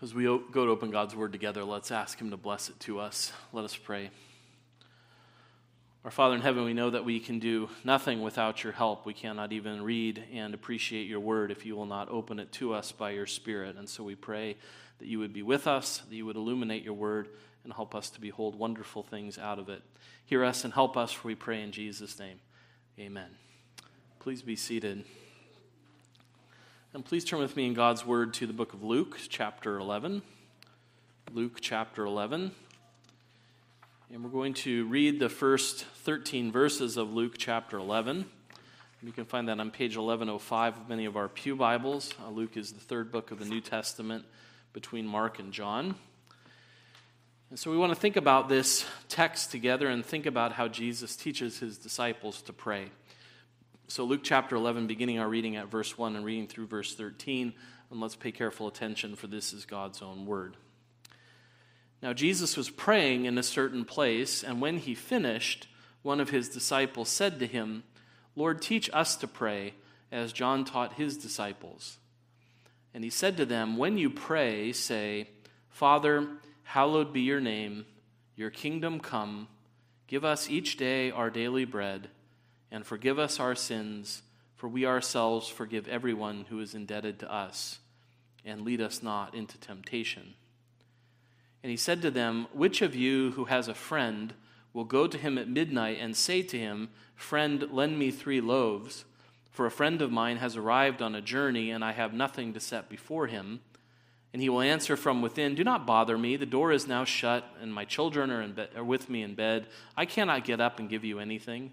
As we go to open God's word together, let's ask Him to bless it to us. Let us pray. Our Father in heaven, we know that we can do nothing without your help. We cannot even read and appreciate your word if you will not open it to us by your Spirit. And so we pray that you would be with us, that you would illuminate your word, and help us to behold wonderful things out of it. Hear us and help us, for we pray in Jesus' name. Amen. Please be seated. And please turn with me in God's Word to the book of Luke, chapter 11. Luke, chapter 11. And we're going to read the first 13 verses of Luke, chapter 11. You can find that on page 1105 of many of our Pew Bibles. Uh, Luke is the third book of the New Testament between Mark and John. And so we want to think about this text together and think about how Jesus teaches his disciples to pray. So, Luke chapter 11, beginning our reading at verse 1 and reading through verse 13, and let's pay careful attention, for this is God's own word. Now, Jesus was praying in a certain place, and when he finished, one of his disciples said to him, Lord, teach us to pray, as John taught his disciples. And he said to them, When you pray, say, Father, hallowed be your name, your kingdom come, give us each day our daily bread and forgive us our sins, for we ourselves forgive everyone who is indebted to us, and lead us not into temptation. And he said to them, Which of you who has a friend will go to him at midnight and say to him, Friend, lend me three loaves? For a friend of mine has arrived on a journey, and I have nothing to set before him. And he will answer from within, Do not bother me. The door is now shut, and my children are, bed, are with me in bed. I cannot get up and give you anything.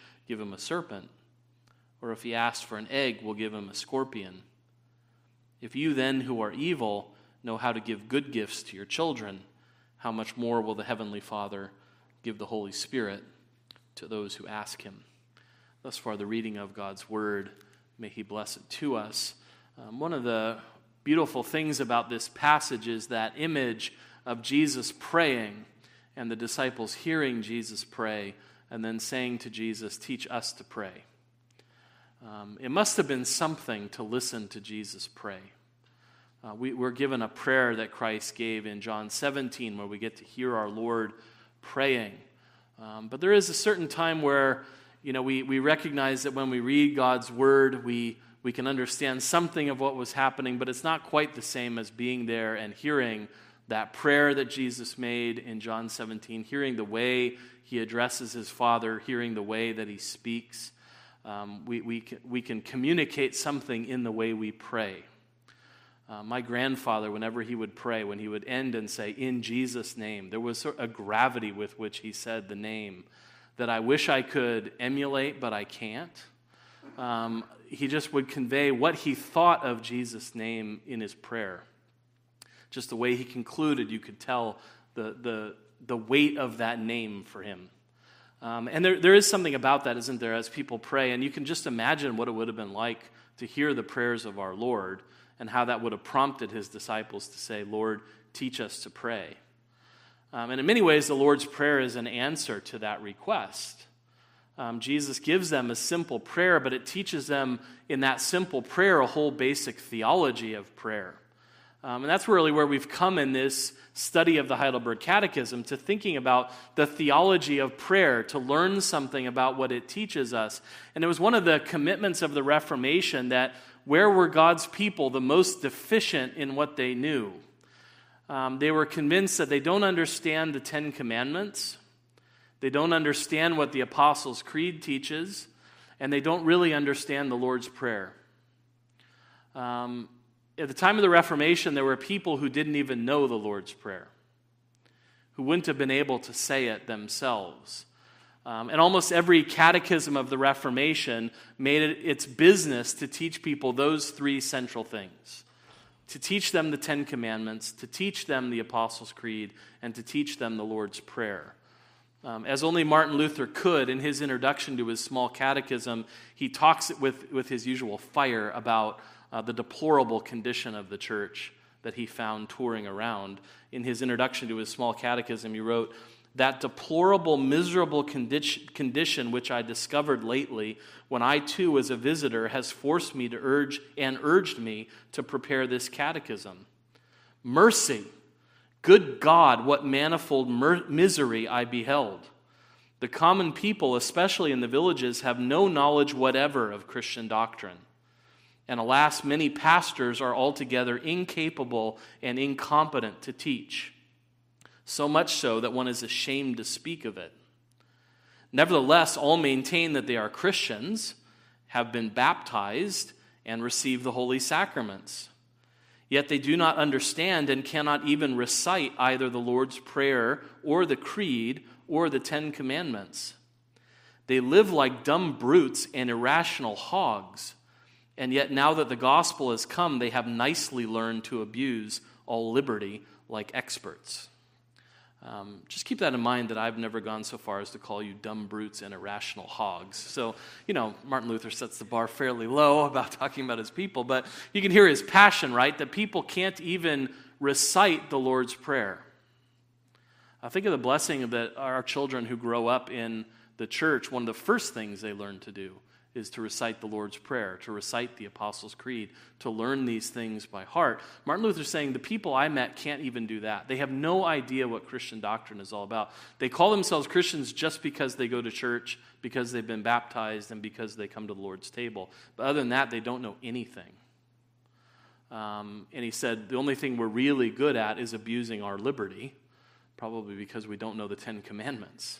give him a serpent. Or if he asks for an egg, we'll give him a scorpion. If you then, who are evil, know how to give good gifts to your children, how much more will the Heavenly Father give the Holy Spirit to those who ask him? Thus far, the reading of God's Word. May He bless it to us. Um, one of the beautiful things about this passage is that image of Jesus praying and the disciples hearing Jesus pray and then saying to Jesus, Teach us to pray. Um, it must have been something to listen to Jesus pray. Uh, we, we're given a prayer that Christ gave in John 17 where we get to hear our Lord praying. Um, but there is a certain time where you know, we, we recognize that when we read God's word, we, we can understand something of what was happening, but it's not quite the same as being there and hearing that prayer that Jesus made in John 17, hearing the way he addresses his Father, hearing the way that he speaks. Um, we, we, we can communicate something in the way we pray. Uh, my grandfather, whenever he would pray, when he would end and say, In Jesus' name, there was a gravity with which he said the name that I wish I could emulate, but I can't. Um, he just would convey what he thought of Jesus' name in his prayer. Just the way he concluded, you could tell the, the, the weight of that name for him. Um, and there, there is something about that, isn't there, as people pray? And you can just imagine what it would have been like to hear the prayers of our Lord and how that would have prompted his disciples to say, Lord, teach us to pray. Um, and in many ways, the Lord's Prayer is an answer to that request. Um, Jesus gives them a simple prayer, but it teaches them in that simple prayer a whole basic theology of prayer. Um, and that's really where we've come in this study of the Heidelberg Catechism to thinking about the theology of prayer, to learn something about what it teaches us. And it was one of the commitments of the Reformation that where were God's people the most deficient in what they knew? Um, they were convinced that they don't understand the Ten Commandments, they don't understand what the Apostles' Creed teaches, and they don't really understand the Lord's Prayer. Um, at the time of the Reformation, there were people who didn't even know the Lord's Prayer, who wouldn't have been able to say it themselves. Um, and almost every catechism of the Reformation made it its business to teach people those three central things to teach them the Ten Commandments, to teach them the Apostles' Creed, and to teach them the Lord's Prayer. Um, as only Martin Luther could in his introduction to his small catechism, he talks with, with his usual fire about uh, the deplorable condition of the church that he found touring around. In his introduction to his small catechism, he wrote, That deplorable, miserable condi- condition which I discovered lately when I too, as a visitor, has forced me to urge and urged me to prepare this catechism. Mercy! Good God, what manifold mer- misery I beheld. The common people, especially in the villages, have no knowledge whatever of Christian doctrine. And alas, many pastors are altogether incapable and incompetent to teach, so much so that one is ashamed to speak of it. Nevertheless, all maintain that they are Christians, have been baptized, and receive the holy sacraments. Yet they do not understand and cannot even recite either the Lord's Prayer or the Creed or the Ten Commandments. They live like dumb brutes and irrational hogs, and yet now that the gospel has come, they have nicely learned to abuse all liberty like experts. Um, just keep that in mind that I've never gone so far as to call you dumb brutes and irrational hogs. So, you know, Martin Luther sets the bar fairly low about talking about his people, but you can hear his passion, right? That people can't even recite the Lord's Prayer. I think of the blessing that our children who grow up in the church, one of the first things they learn to do is to recite the Lord's Prayer, to recite the Apostles' Creed, to learn these things by heart. Martin Luther saying, The people I met can't even do that. They have no idea what Christian doctrine is all about. They call themselves Christians just because they go to church, because they've been baptized, and because they come to the Lord's table. But other than that, they don't know anything. Um, and he said, The only thing we're really good at is abusing our liberty, probably because we don't know the Ten Commandments.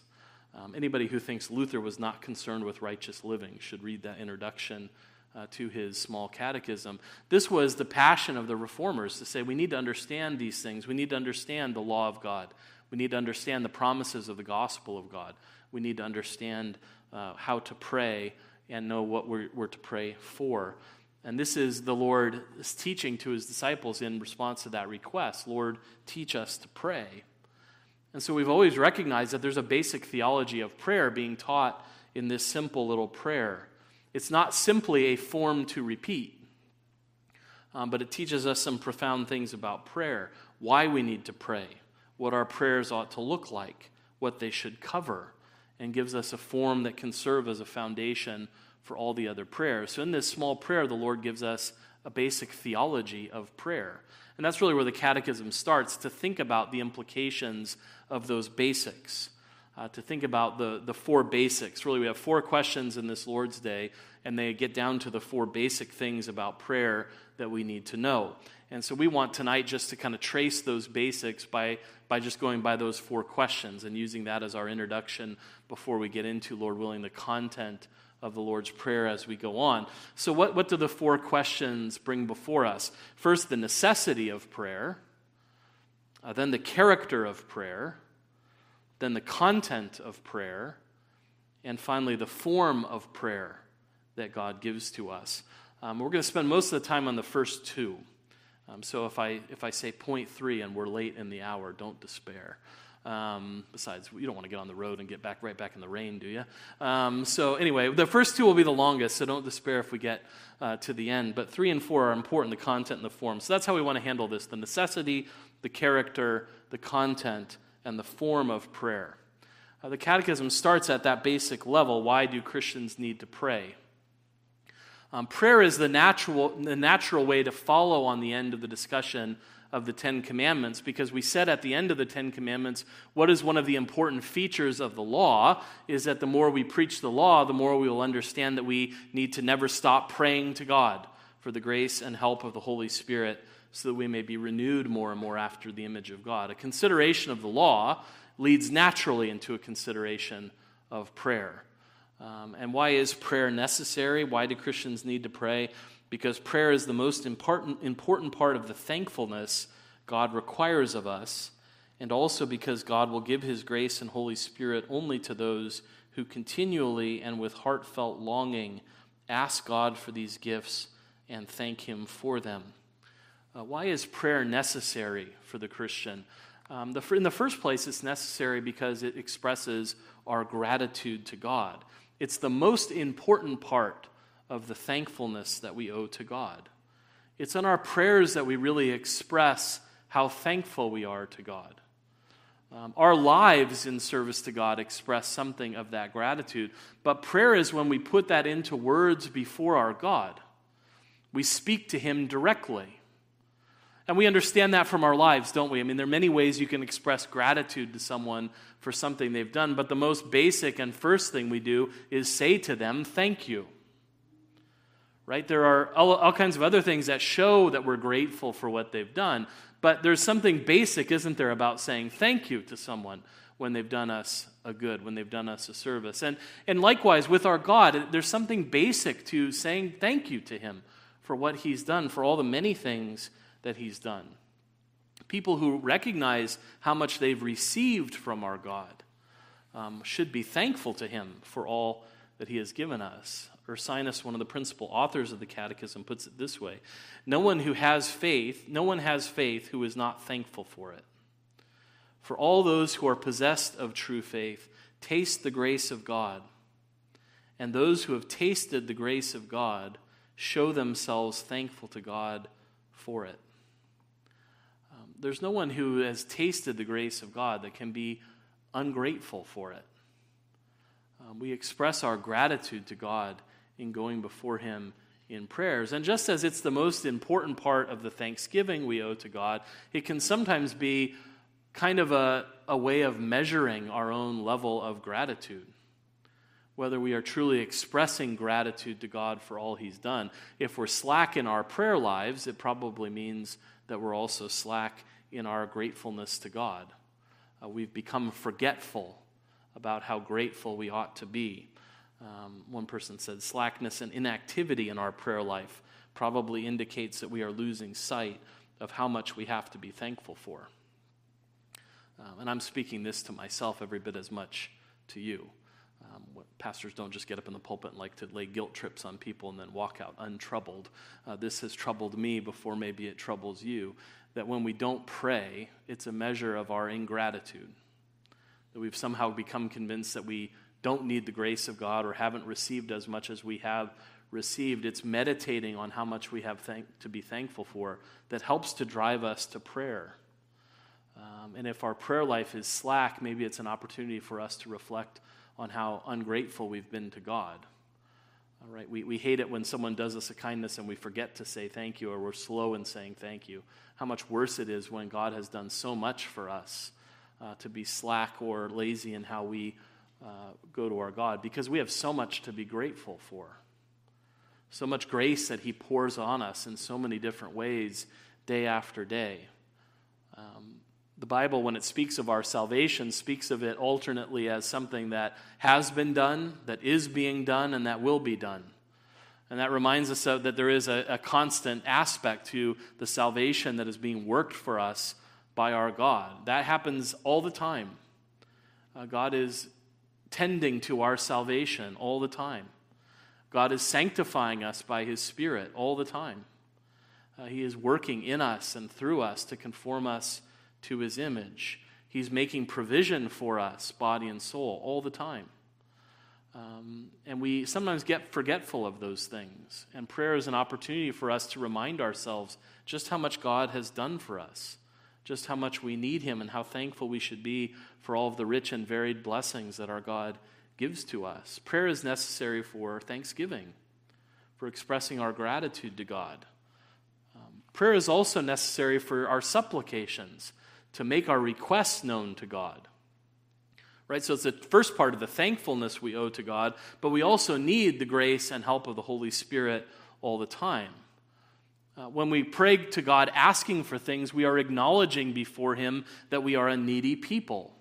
Um, anybody who thinks Luther was not concerned with righteous living should read that introduction uh, to his small catechism. This was the passion of the reformers to say we need to understand these things. We need to understand the law of God. We need to understand the promises of the gospel of God. We need to understand uh, how to pray and know what we're, we're to pray for. And this is the Lord's teaching to his disciples in response to that request Lord, teach us to pray. And so we've always recognized that there's a basic theology of prayer being taught in this simple little prayer. It's not simply a form to repeat, um, but it teaches us some profound things about prayer why we need to pray, what our prayers ought to look like, what they should cover, and gives us a form that can serve as a foundation for all the other prayers. So, in this small prayer, the Lord gives us a basic theology of prayer. And that's really where the catechism starts to think about the implications of those basics, uh, to think about the, the four basics. Really, we have four questions in this Lord's Day, and they get down to the four basic things about prayer that we need to know. And so we want tonight just to kind of trace those basics by, by just going by those four questions and using that as our introduction before we get into, Lord willing, the content of the Lord's Prayer as we go on. So, what, what do the four questions bring before us? First, the necessity of prayer, uh, then the character of prayer, then the content of prayer, and finally, the form of prayer that God gives to us. Um, we're going to spend most of the time on the first two. Um, so if I, if I say point three and we're late in the hour, don't despair. Um, besides, you don't want to get on the road and get back right back in the rain, do you? Um, so anyway, the first two will be the longest, so don't despair if we get uh, to the end. But three and four are important: the content and the form. So that's how we want to handle this: the necessity, the character, the content, and the form of prayer. Uh, the Catechism starts at that basic level. Why do Christians need to pray? Um, prayer is the natural, the natural way to follow on the end of the discussion of the Ten Commandments because we said at the end of the Ten Commandments, what is one of the important features of the law is that the more we preach the law, the more we will understand that we need to never stop praying to God for the grace and help of the Holy Spirit so that we may be renewed more and more after the image of God. A consideration of the law leads naturally into a consideration of prayer. Um, and why is prayer necessary? Why do Christians need to pray? because prayer is the most important, important part of the thankfulness God requires of us, and also because God will give His grace and Holy Spirit only to those who continually and with heartfelt longing ask God for these gifts and thank Him for them. Uh, why is prayer necessary for the Christian? Um, the, in the first place, it's necessary because it expresses our gratitude to God. It's the most important part of the thankfulness that we owe to God. It's in our prayers that we really express how thankful we are to God. Um, our lives in service to God express something of that gratitude, but prayer is when we put that into words before our God. We speak to Him directly. And we understand that from our lives, don't we? I mean, there are many ways you can express gratitude to someone for something they've done, but the most basic and first thing we do is say to them, Thank you. Right? There are all, all kinds of other things that show that we're grateful for what they've done, but there's something basic, isn't there, about saying thank you to someone when they've done us a good, when they've done us a service. And, and likewise, with our God, there's something basic to saying thank you to Him for what He's done, for all the many things that he's done. People who recognize how much they've received from our God um, should be thankful to him for all that he has given us. Ursinus, one of the principal authors of the Catechism, puts it this way No one who has faith, no one has faith who is not thankful for it. For all those who are possessed of true faith taste the grace of God, and those who have tasted the grace of God show themselves thankful to God for it there's no one who has tasted the grace of God that can be ungrateful for it. Um, we express our gratitude to God in going before Him in prayers. And just as it's the most important part of the thanksgiving we owe to God, it can sometimes be kind of a, a way of measuring our own level of gratitude. Whether we are truly expressing gratitude to God for all He's done. If we're slack in our prayer lives, it probably means that we're also slack in our gratefulness to God. Uh, we've become forgetful about how grateful we ought to be. Um, one person said slackness and inactivity in our prayer life probably indicates that we are losing sight of how much we have to be thankful for. Um, and I'm speaking this to myself every bit as much to you. Um, pastors don't just get up in the pulpit and like to lay guilt trips on people and then walk out untroubled. Uh, this has troubled me before maybe it troubles you that when we don't pray, it's a measure of our ingratitude. That we've somehow become convinced that we don't need the grace of God or haven't received as much as we have received. It's meditating on how much we have thank- to be thankful for that helps to drive us to prayer. Um, and if our prayer life is slack, maybe it's an opportunity for us to reflect on how ungrateful we've been to God. All right, we, we hate it when someone does us a kindness and we forget to say thank you or we're slow in saying thank you. How much worse it is when God has done so much for us uh, to be slack or lazy in how we uh, go to our God because we have so much to be grateful for. So much grace that He pours on us in so many different ways day after day. The Bible, when it speaks of our salvation, speaks of it alternately as something that has been done, that is being done, and that will be done. And that reminds us of, that there is a, a constant aspect to the salvation that is being worked for us by our God. That happens all the time. Uh, God is tending to our salvation all the time. God is sanctifying us by His Spirit all the time. Uh, he is working in us and through us to conform us to his image. He's making provision for us, body and soul, all the time. Um, and we sometimes get forgetful of those things. And prayer is an opportunity for us to remind ourselves just how much God has done for us, just how much we need Him, and how thankful we should be for all of the rich and varied blessings that our God gives to us. Prayer is necessary for thanksgiving, for expressing our gratitude to God. Um, prayer is also necessary for our supplications to make our requests known to God. Right? So it's the first part of the thankfulness we owe to God, but we also need the grace and help of the Holy Spirit all the time. Uh, when we pray to God asking for things, we are acknowledging before Him that we are a needy people,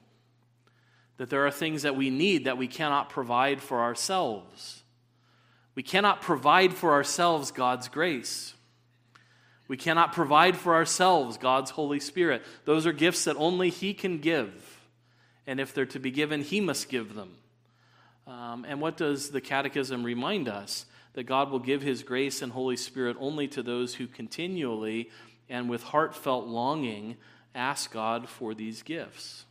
that there are things that we need that we cannot provide for ourselves. We cannot provide for ourselves God's grace. We cannot provide for ourselves God's Holy Spirit. Those are gifts that only He can give. And if they're to be given, He must give them. Um, and what does the Catechism remind us? That God will give His grace and Holy Spirit only to those who continually and with heartfelt longing ask God for these gifts.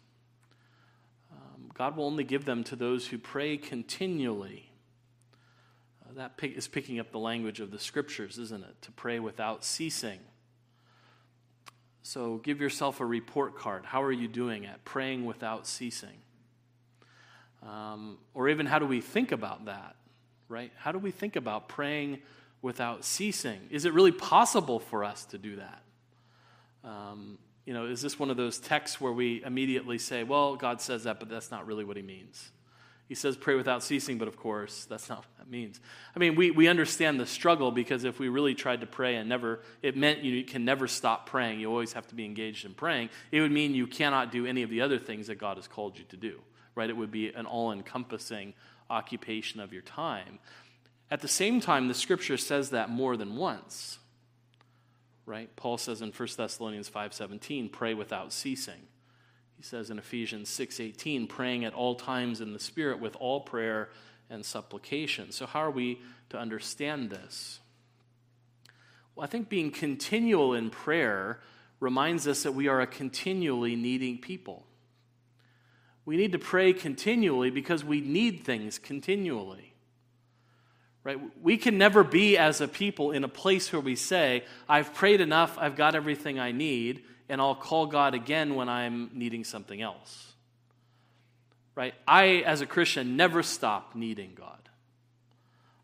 Um, God will only give them to those who pray continually. That pick, is picking up the language of the scriptures, isn't it? To pray without ceasing. So give yourself a report card. How are you doing at praying without ceasing? Um, or even how do we think about that, right? How do we think about praying without ceasing? Is it really possible for us to do that? Um, you know, is this one of those texts where we immediately say, well, God says that, but that's not really what he means? He says, pray without ceasing, but of course, that's not what that means. I mean, we, we understand the struggle because if we really tried to pray and never, it meant you can never stop praying. You always have to be engaged in praying. It would mean you cannot do any of the other things that God has called you to do, right? It would be an all encompassing occupation of your time. At the same time, the scripture says that more than once right? Paul says in 1 Thessalonians 5:17, pray without ceasing. He says in Ephesians 6:18, praying at all times in the spirit with all prayer and supplication. So how are we to understand this? Well, I think being continual in prayer reminds us that we are a continually needing people. We need to pray continually because we need things continually. Right? We can never be as a people in a place where we say, I've prayed enough, I've got everything I need, and I'll call God again when I'm needing something else. Right? I, as a Christian, never stop needing God.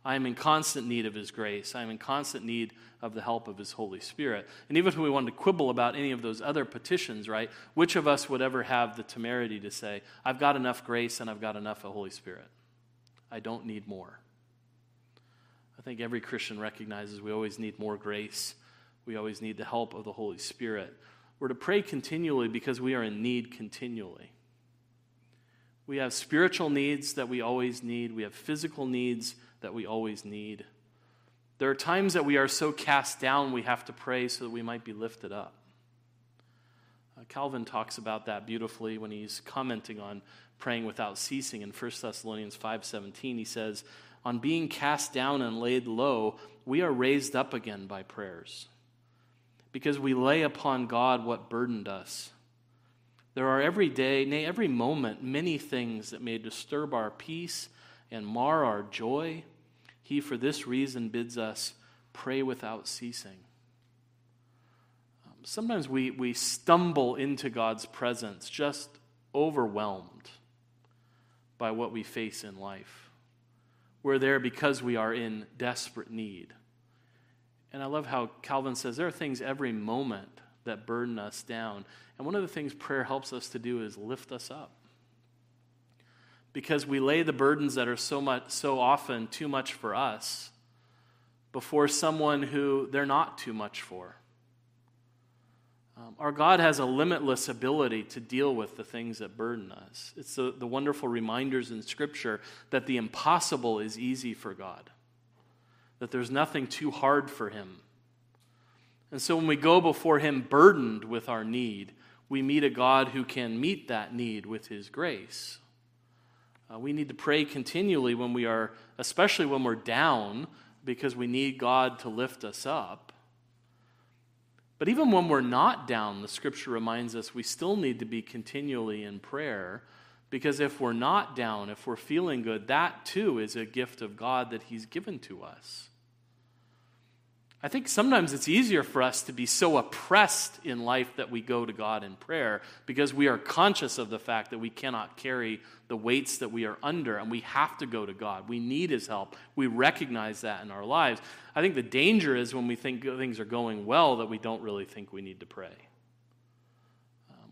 I am in constant need of His grace. I am in constant need of the help of His Holy Spirit. And even if we wanted to quibble about any of those other petitions, right, which of us would ever have the temerity to say, I've got enough grace and I've got enough of Holy Spirit? I don't need more I think every Christian recognizes we always need more grace. We always need the help of the Holy Spirit. We're to pray continually because we are in need continually. We have spiritual needs that we always need, we have physical needs that we always need. There are times that we are so cast down we have to pray so that we might be lifted up. Uh, Calvin talks about that beautifully when he's commenting on praying without ceasing in 1 Thessalonians 5:17 he says on being cast down and laid low, we are raised up again by prayers. Because we lay upon God what burdened us. There are every day, nay, every moment, many things that may disturb our peace and mar our joy. He, for this reason, bids us pray without ceasing. Um, sometimes we, we stumble into God's presence just overwhelmed by what we face in life. We're there because we are in desperate need. And I love how Calvin says there are things every moment that burden us down. And one of the things prayer helps us to do is lift us up. Because we lay the burdens that are so much so often too much for us before someone who they're not too much for. Um, our God has a limitless ability to deal with the things that burden us. It's the, the wonderful reminders in Scripture that the impossible is easy for God, that there's nothing too hard for Him. And so when we go before Him burdened with our need, we meet a God who can meet that need with His grace. Uh, we need to pray continually when we are, especially when we're down, because we need God to lift us up. But even when we're not down, the scripture reminds us we still need to be continually in prayer because if we're not down, if we're feeling good, that too is a gift of God that He's given to us. I think sometimes it's easier for us to be so oppressed in life that we go to God in prayer because we are conscious of the fact that we cannot carry the weights that we are under and we have to go to God. We need His help. We recognize that in our lives. I think the danger is when we think things are going well that we don't really think we need to pray.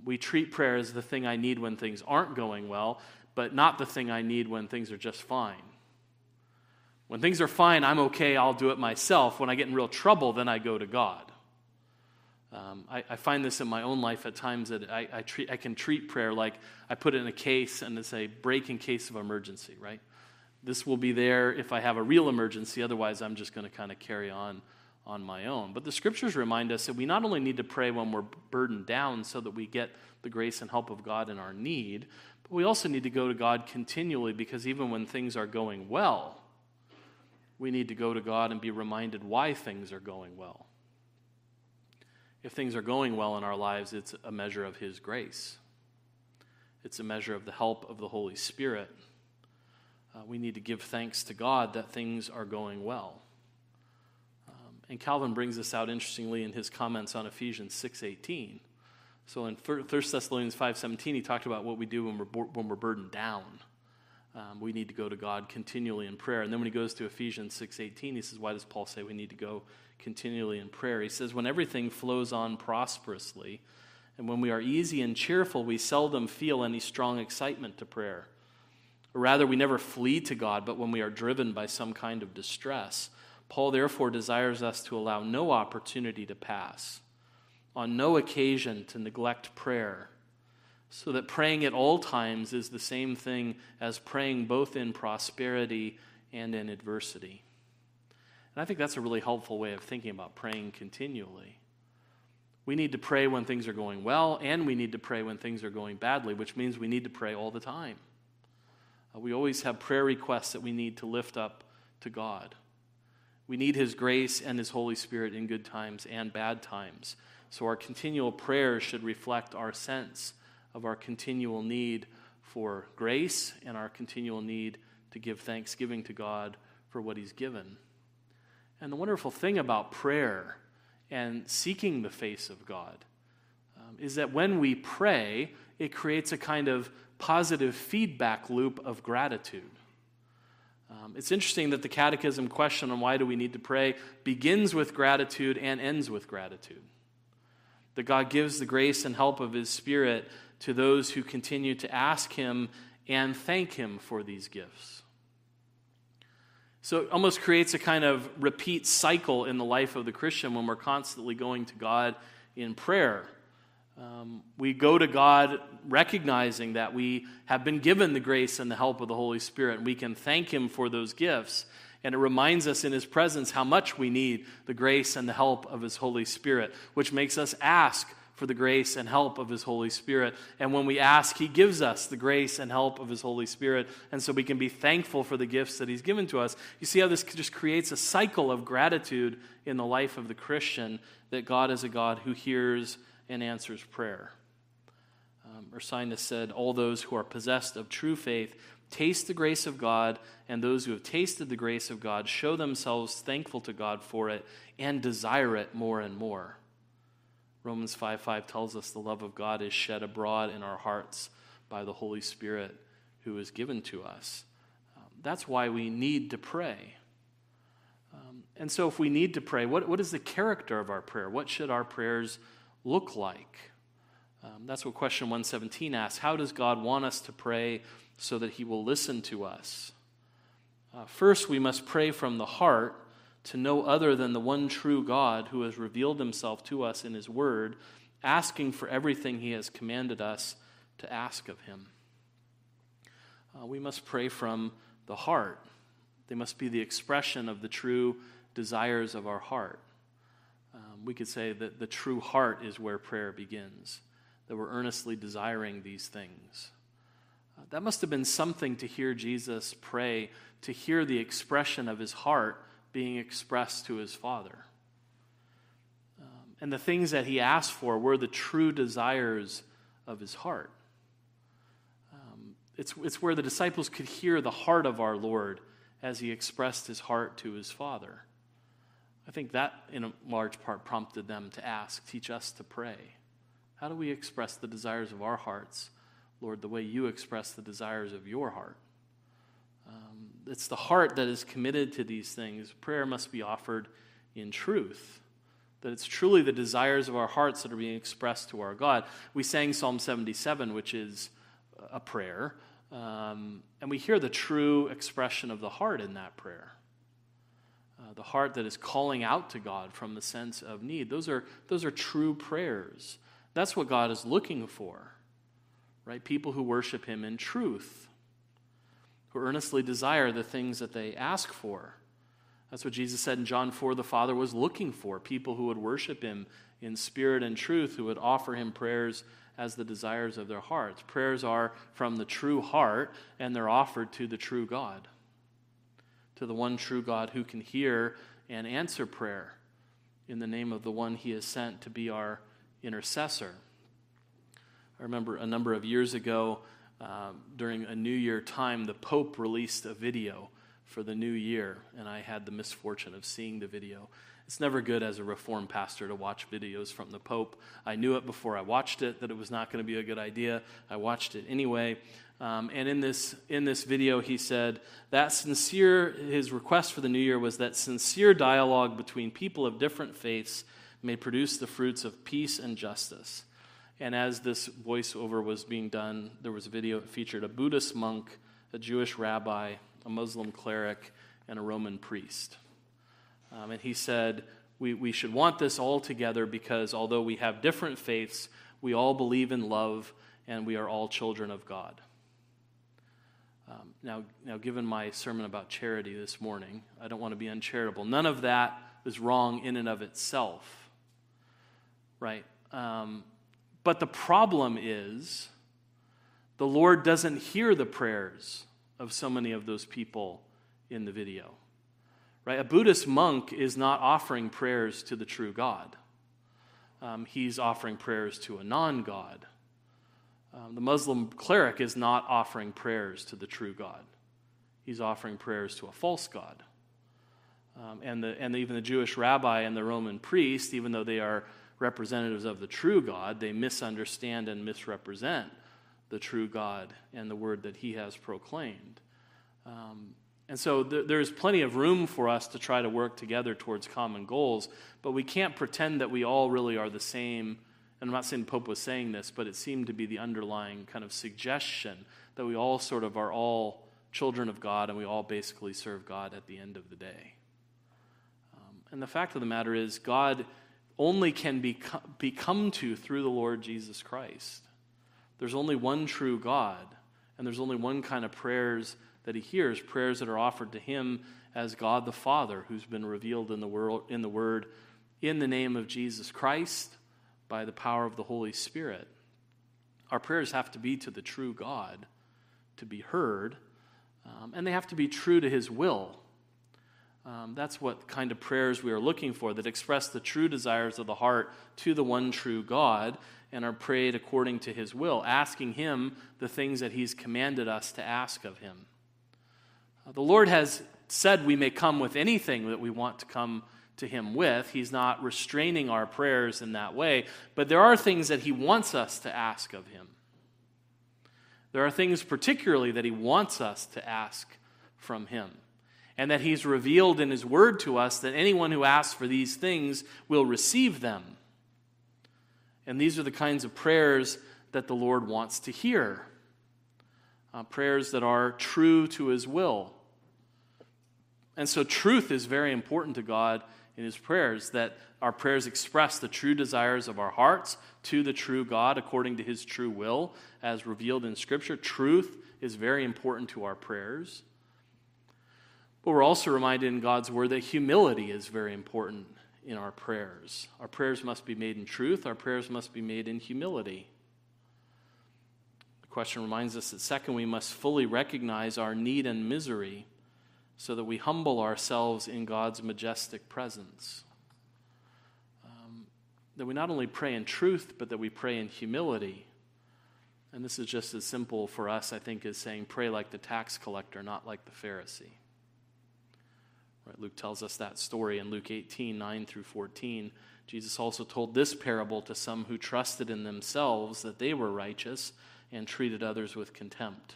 We treat prayer as the thing I need when things aren't going well, but not the thing I need when things are just fine. When things are fine, I'm okay, I'll do it myself. When I get in real trouble, then I go to God. Um, I, I, find this in my own life at times that I, I, treat, I can treat prayer like I put it in a case and it's a break in case of emergency, right? This will be there if I have a real emergency, otherwise, I'm just going to kind of carry on on my own. But the scriptures remind us that we not only need to pray when we're burdened down so that we get the grace and help of God in our need, but we also need to go to God continually because even when things are going well, we need to go to God and be reminded why things are going well. If things are going well in our lives, it's a measure of His grace, it's a measure of the help of the Holy Spirit. Uh, we need to give thanks to God that things are going well. And Calvin brings this out interestingly in his comments on Ephesians 6:18. So in 1 Thessalonians 5:17, he talked about what we do when we're, when we're burdened down. Um, we need to go to God continually in prayer. And then when he goes to Ephesians 6:18, he says, "Why does Paul say we need to go continually in prayer?" He says, "When everything flows on prosperously, and when we are easy and cheerful, we seldom feel any strong excitement to prayer." Rather, we never flee to God, but when we are driven by some kind of distress. Paul therefore desires us to allow no opportunity to pass, on no occasion to neglect prayer, so that praying at all times is the same thing as praying both in prosperity and in adversity. And I think that's a really helpful way of thinking about praying continually. We need to pray when things are going well, and we need to pray when things are going badly, which means we need to pray all the time. Uh, we always have prayer requests that we need to lift up to God. We need His grace and His Holy Spirit in good times and bad times. So our continual prayers should reflect our sense of our continual need for grace and our continual need to give thanksgiving to God for what He's given. And the wonderful thing about prayer and seeking the face of God um, is that when we pray, it creates a kind of positive feedback loop of gratitude. Um, it's interesting that the catechism question on why do we need to pray begins with gratitude and ends with gratitude. That God gives the grace and help of His Spirit to those who continue to ask Him and thank Him for these gifts. So it almost creates a kind of repeat cycle in the life of the Christian when we're constantly going to God in prayer. Um, we go to God recognizing that we have been given the grace and the help of the Holy Spirit, and we can thank Him for those gifts. And it reminds us in His presence how much we need the grace and the help of His Holy Spirit, which makes us ask for the grace and help of His Holy Spirit. And when we ask, He gives us the grace and help of His Holy Spirit. And so we can be thankful for the gifts that He's given to us. You see how this just creates a cycle of gratitude in the life of the Christian that God is a God who hears and answers prayer. Um, Ursinus said, All those who are possessed of true faith taste the grace of God, and those who have tasted the grace of God show themselves thankful to God for it and desire it more and more. Romans 5 5 tells us the love of God is shed abroad in our hearts by the Holy Spirit who is given to us. Um, that's why we need to pray. Um, and so, if we need to pray, what, what is the character of our prayer? What should our prayers look like? Um, that's what question 117 asks. How does God want us to pray so that He will listen to us? Uh, first, we must pray from the heart to no other than the one true God who has revealed Himself to us in His Word, asking for everything He has commanded us to ask of Him. Uh, we must pray from the heart. They must be the expression of the true desires of our heart we could say that the true heart is where prayer begins, that we're earnestly desiring these things. Uh, that must have been something to hear Jesus pray, to hear the expression of his heart being expressed to his Father. Um, and the things that he asked for were the true desires of his heart. Um, it's, it's where the disciples could hear the heart of our Lord as he expressed his heart to his Father. I think that, in a large part, prompted them to ask, teach us to pray. How do we express the desires of our hearts, Lord, the way you express the desires of your heart? Um, it's the heart that is committed to these things. Prayer must be offered in truth. That it's truly the desires of our hearts that are being expressed to our God. We sang Psalm 77, which is a prayer, um, and we hear the true expression of the heart in that prayer uh, the heart that is calling out to God from the sense of need. Those are, those are true prayers. That's what God is looking for, right? People who worship Him in truth, who earnestly desire the things that they ask for. That's what Jesus said in John 4 the Father was looking for people who would worship Him in spirit and truth, who would offer Him prayers as the desires of their hearts. Prayers are from the true heart, and they're offered to the true God to the one true God who can hear and answer prayer. in the name of the one he has sent to be our intercessor. I remember a number of years ago, um, during a New Year time, the Pope released a video for the new year, and I had the misfortune of seeing the video. It's never good as a Reformed pastor to watch videos from the Pope. I knew it before I watched it that it was not going to be a good idea. I watched it anyway. Um, and in this, in this video, he said that sincere, his request for the new year was that sincere dialogue between people of different faiths may produce the fruits of peace and justice. And as this voiceover was being done, there was a video that featured a Buddhist monk, a Jewish rabbi, a Muslim cleric, and a Roman priest. Um, and he said, we, we should want this all together because although we have different faiths, we all believe in love and we are all children of God. Um, now, now, given my sermon about charity this morning, I don't want to be uncharitable. None of that is wrong in and of itself, right? Um, but the problem is the Lord doesn't hear the prayers of so many of those people in the video. Right? A Buddhist monk is not offering prayers to the true God. Um, he's offering prayers to a non God. Um, the Muslim cleric is not offering prayers to the true God. He's offering prayers to a false God. Um, and, the, and even the Jewish rabbi and the Roman priest, even though they are representatives of the true God, they misunderstand and misrepresent the true God and the word that he has proclaimed. Um, and so th- there's plenty of room for us to try to work together towards common goals, but we can't pretend that we all really are the same. And I'm not saying the Pope was saying this, but it seemed to be the underlying kind of suggestion that we all sort of are all children of God and we all basically serve God at the end of the day. Um, and the fact of the matter is, God only can be, be come to through the Lord Jesus Christ. There's only one true God, and there's only one kind of prayers that he hears prayers that are offered to him as God the Father, who's been revealed in the, world, in the Word in the name of Jesus Christ by the power of the Holy Spirit. Our prayers have to be to the true God to be heard, um, and they have to be true to his will. Um, that's what kind of prayers we are looking for that express the true desires of the heart to the one true God and are prayed according to his will, asking him the things that he's commanded us to ask of him. Uh, the Lord has said we may come with anything that we want to come to Him with. He's not restraining our prayers in that way, but there are things that He wants us to ask of Him. There are things, particularly, that He wants us to ask from Him, and that He's revealed in His Word to us that anyone who asks for these things will receive them. And these are the kinds of prayers that the Lord wants to hear uh, prayers that are true to His will. And so, truth is very important to God in His prayers, that our prayers express the true desires of our hearts to the true God according to His true will, as revealed in Scripture. Truth is very important to our prayers. But we're also reminded in God's Word that humility is very important in our prayers. Our prayers must be made in truth, our prayers must be made in humility The question reminds us that, second, we must fully recognize our need and misery so that we humble ourselves in God's majestic presence. Um, that we not only pray in truth, but that we pray in humility. And this is just as simple for us, I think, as saying, pray like the tax collector, not like the Pharisee. Right, Luke tells us that story in Luke 18 9 through 14. Jesus also told this parable to some who trusted in themselves that they were righteous and treated others with contempt.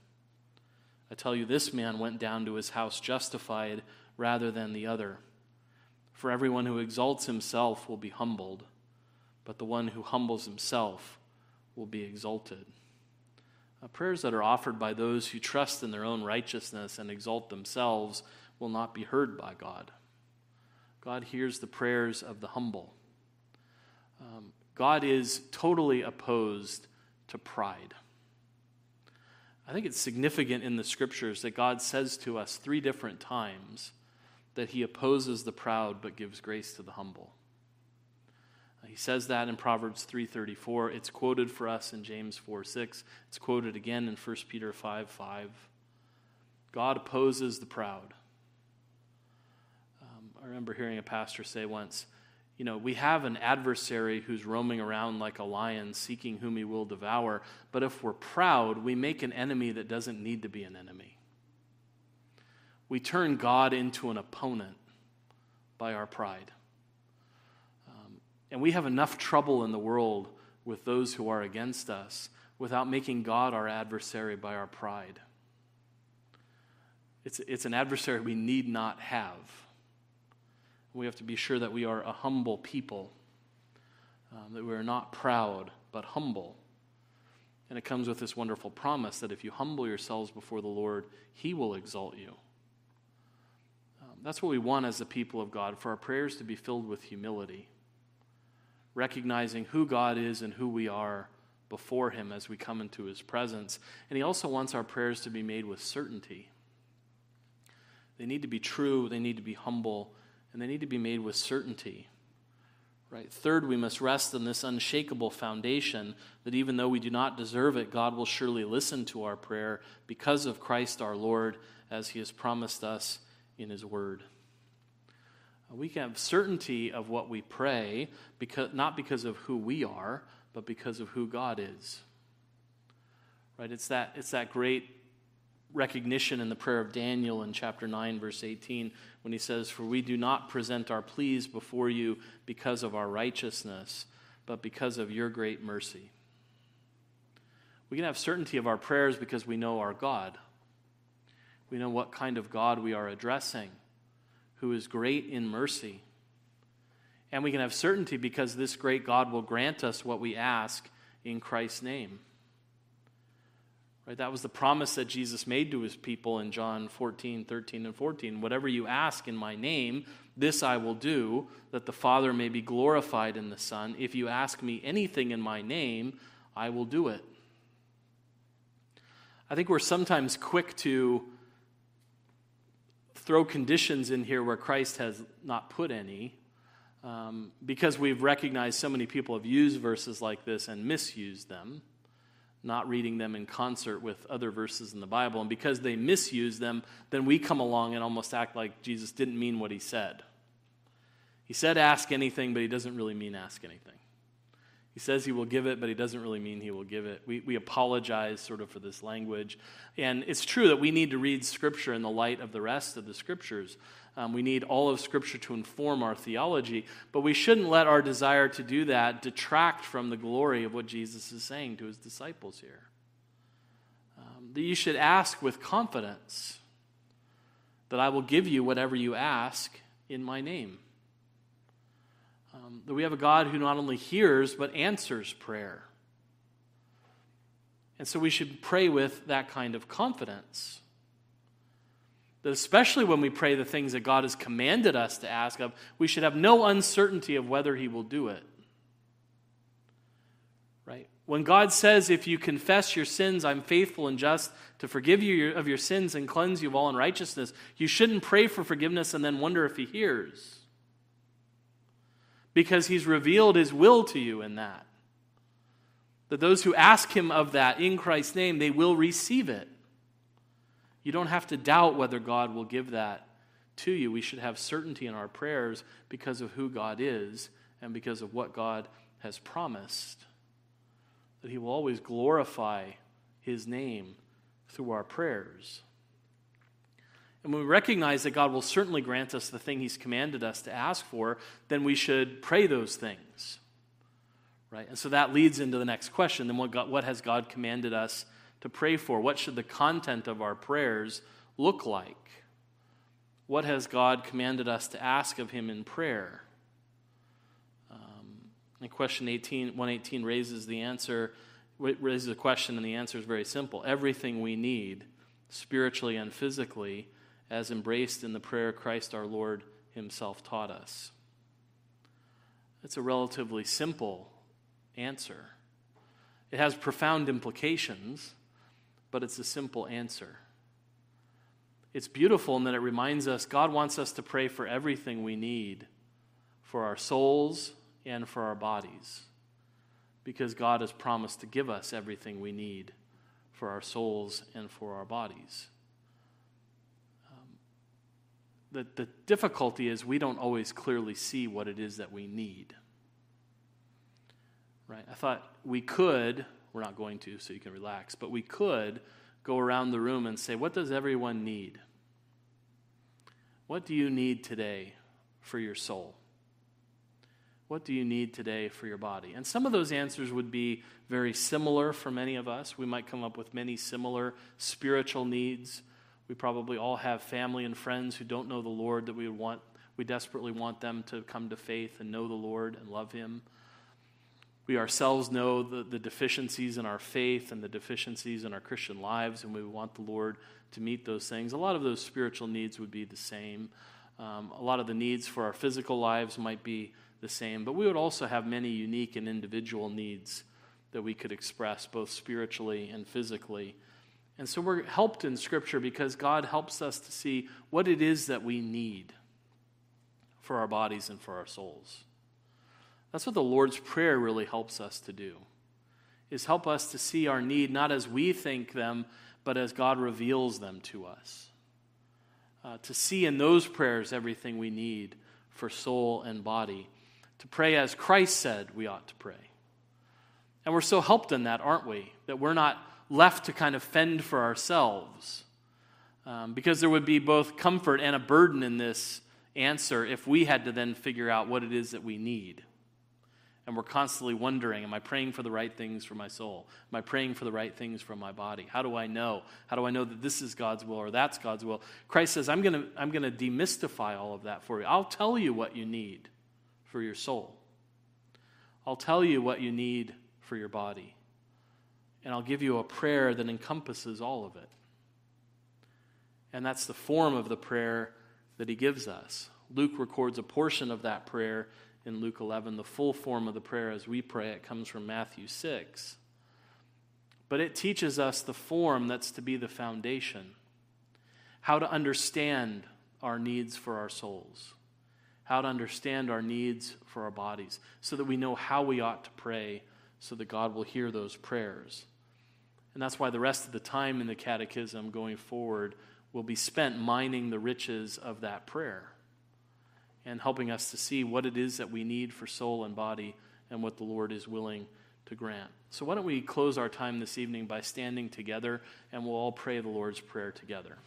I tell you, this man went down to his house justified rather than the other. For everyone who exalts himself will be humbled, but the one who humbles himself will be exalted. Uh, prayers that are offered by those who trust in their own righteousness and exalt themselves will not be heard by God. God hears the prayers of the humble. Um, God is totally opposed to pride. I think it's significant in the scriptures that God says to us three different times that he opposes the proud but gives grace to the humble. He says that in Proverbs 3:34. It's quoted for us in James 4:6. It's quoted again in 1 Peter 5:5. God opposes the proud. Um, I remember hearing a pastor say once, you know, we have an adversary who's roaming around like a lion seeking whom he will devour, but if we're proud, we make an enemy that doesn't need to be an enemy. We turn God into an opponent by our pride. Um, and we have enough trouble in the world with those who are against us without making God our adversary by our pride. It's, it's an adversary we need not have. We have to be sure that we are a humble people, um, that we are not proud, but humble. And it comes with this wonderful promise that if you humble yourselves before the Lord, He will exalt you. Um, that's what we want as the people of God, for our prayers to be filled with humility, recognizing who God is and who we are before Him as we come into His presence. And He also wants our prayers to be made with certainty. They need to be true, they need to be humble, and they need to be made with certainty. Right? Third, we must rest on this unshakable foundation that even though we do not deserve it, God will surely listen to our prayer because of Christ our Lord, as he has promised us in his word. We can have certainty of what we pray, because, not because of who we are, but because of who God is. Right? It's that, it's that great recognition in the prayer of Daniel in chapter 9, verse 18, when he says, For we do not present our pleas before you because of our righteousness, but because of your great mercy. We can have certainty of our prayers because we know our God. We know what kind of God we are addressing, who is great in mercy. And we can have certainty because this great God will grant us what we ask in Christ's name. Right? That was the promise that Jesus made to his people in John 14, 13, and 14. Whatever you ask in my name, this I will do, that the Father may be glorified in the Son. If you ask me anything in my name, I will do it. I think we're sometimes quick to throw conditions in here where Christ has not put any. Um, because we've recognized so many people have used verses like this and misused them not reading them in concert with other verses in the Bible. And because they misuse them, then we come along and almost act like Jesus didn't mean what he said. He said, ask anything, but he doesn't really mean ask anything. He says he will give it, but he doesn't really mean he will give it. We, we apologize sort of for this language. And it's true that we need to read Scripture in the light of the rest of the Scriptures. Um, we need all of Scripture to inform our theology, but we shouldn't let our desire to do that detract from the glory of what Jesus is saying to his disciples here. Um, that you should ask with confidence that I will give you whatever you ask in my name. Um, that we have a God who not only hears, but answers prayer. And so we should pray with that kind of confidence. That especially when we pray the things that God has commanded us to ask of, we should have no uncertainty of whether He will do it. Right? When God says, If you confess your sins, I'm faithful and just to forgive you of your sins and cleanse you of all unrighteousness, you shouldn't pray for forgiveness and then wonder if He hears. Because He's revealed His will to you in that. That those who ask Him of that in Christ's name, they will receive it. You don't have to doubt whether God will give that to you. We should have certainty in our prayers because of who God is and because of what God has promised. That He will always glorify His name through our prayers. And when we recognize that God will certainly grant us the thing He's commanded us to ask for, then we should pray those things. Right? And so that leads into the next question. Then what, God, what has God commanded us to pray for? What should the content of our prayers look like? What has God commanded us to ask of Him in prayer? Um, and question 18, 118 raises the answer, raises a question, and the answer is very simple. Everything we need, spiritually and physically, as embraced in the prayer Christ our Lord Himself taught us. It's a relatively simple answer. It has profound implications, but it's a simple answer. It's beautiful in that it reminds us God wants us to pray for everything we need for our souls and for our bodies because God has promised to give us everything we need for our souls and for our bodies. Um, the, the difficulty is we don't always clearly see what it is that we need. Right? I thought we could, we're not going to, so you can relax, but we could go around the room and say, What does everyone need? What do you need today for your soul? What do you need today for your body? And some of those answers would be very similar for many of us. We might come up with many similar spiritual needs. We probably all have family and friends who don't know the Lord that we want we desperately want them to come to faith and know the Lord and love him. We ourselves know the, the deficiencies in our faith and the deficiencies in our Christian lives, and we want the Lord to meet those things. A lot of those spiritual needs would be the same. Um, a lot of the needs for our physical lives might be the same, but we would also have many unique and individual needs that we could express both spiritually and physically. And so we're helped in Scripture because God helps us to see what it is that we need for our bodies and for our souls. That's what the Lord's Prayer really helps us to do. Is help us to see our need not as we think them, but as God reveals them to us. Uh, to see in those prayers everything we need for soul and body to pray as Christ said we ought to pray. And we're so helped in that, aren't we? That we're not left to kind of fend for ourselves. Um, because there would be both comfort and a burden in this answer if we had to then figure out what it is that we need. And we're constantly wondering Am I praying for the right things for my soul? Am I praying for the right things for my body? How do I know? How do I know that this is God's will or that's God's will? Christ says, I'm going to I'm going to demystify all of that for you. I'll tell you what you need for your soul. I'll tell you what you need for your body. And I'll give you a prayer that encompasses all of it. And that's the form of the prayer that he gives us. Luke records a portion of that prayer in Luke 11. The full form of the prayer as we pray it comes from Matthew 6. But it teaches us the form that's to be the foundation, how to understand our needs for our souls how to understand our needs for our bodies, so that we know how we ought to pray, so that God will hear those prayers. And that's why the rest of the time in the catechism going forward will be spent mining the riches of that prayer and helping us to see what it is that we need for soul and body and what the Lord is willing to grant. So, why don't we close our time this evening by standing together and we'll all pray the Lord's Prayer together.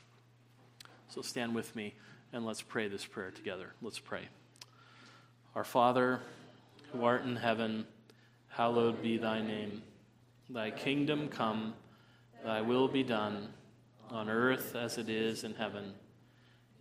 So, stand with me and let's pray this prayer together. Let's pray. Our Father, who art in heaven, hallowed be thy name. Thy kingdom come, thy will be done, on earth as it is in heaven.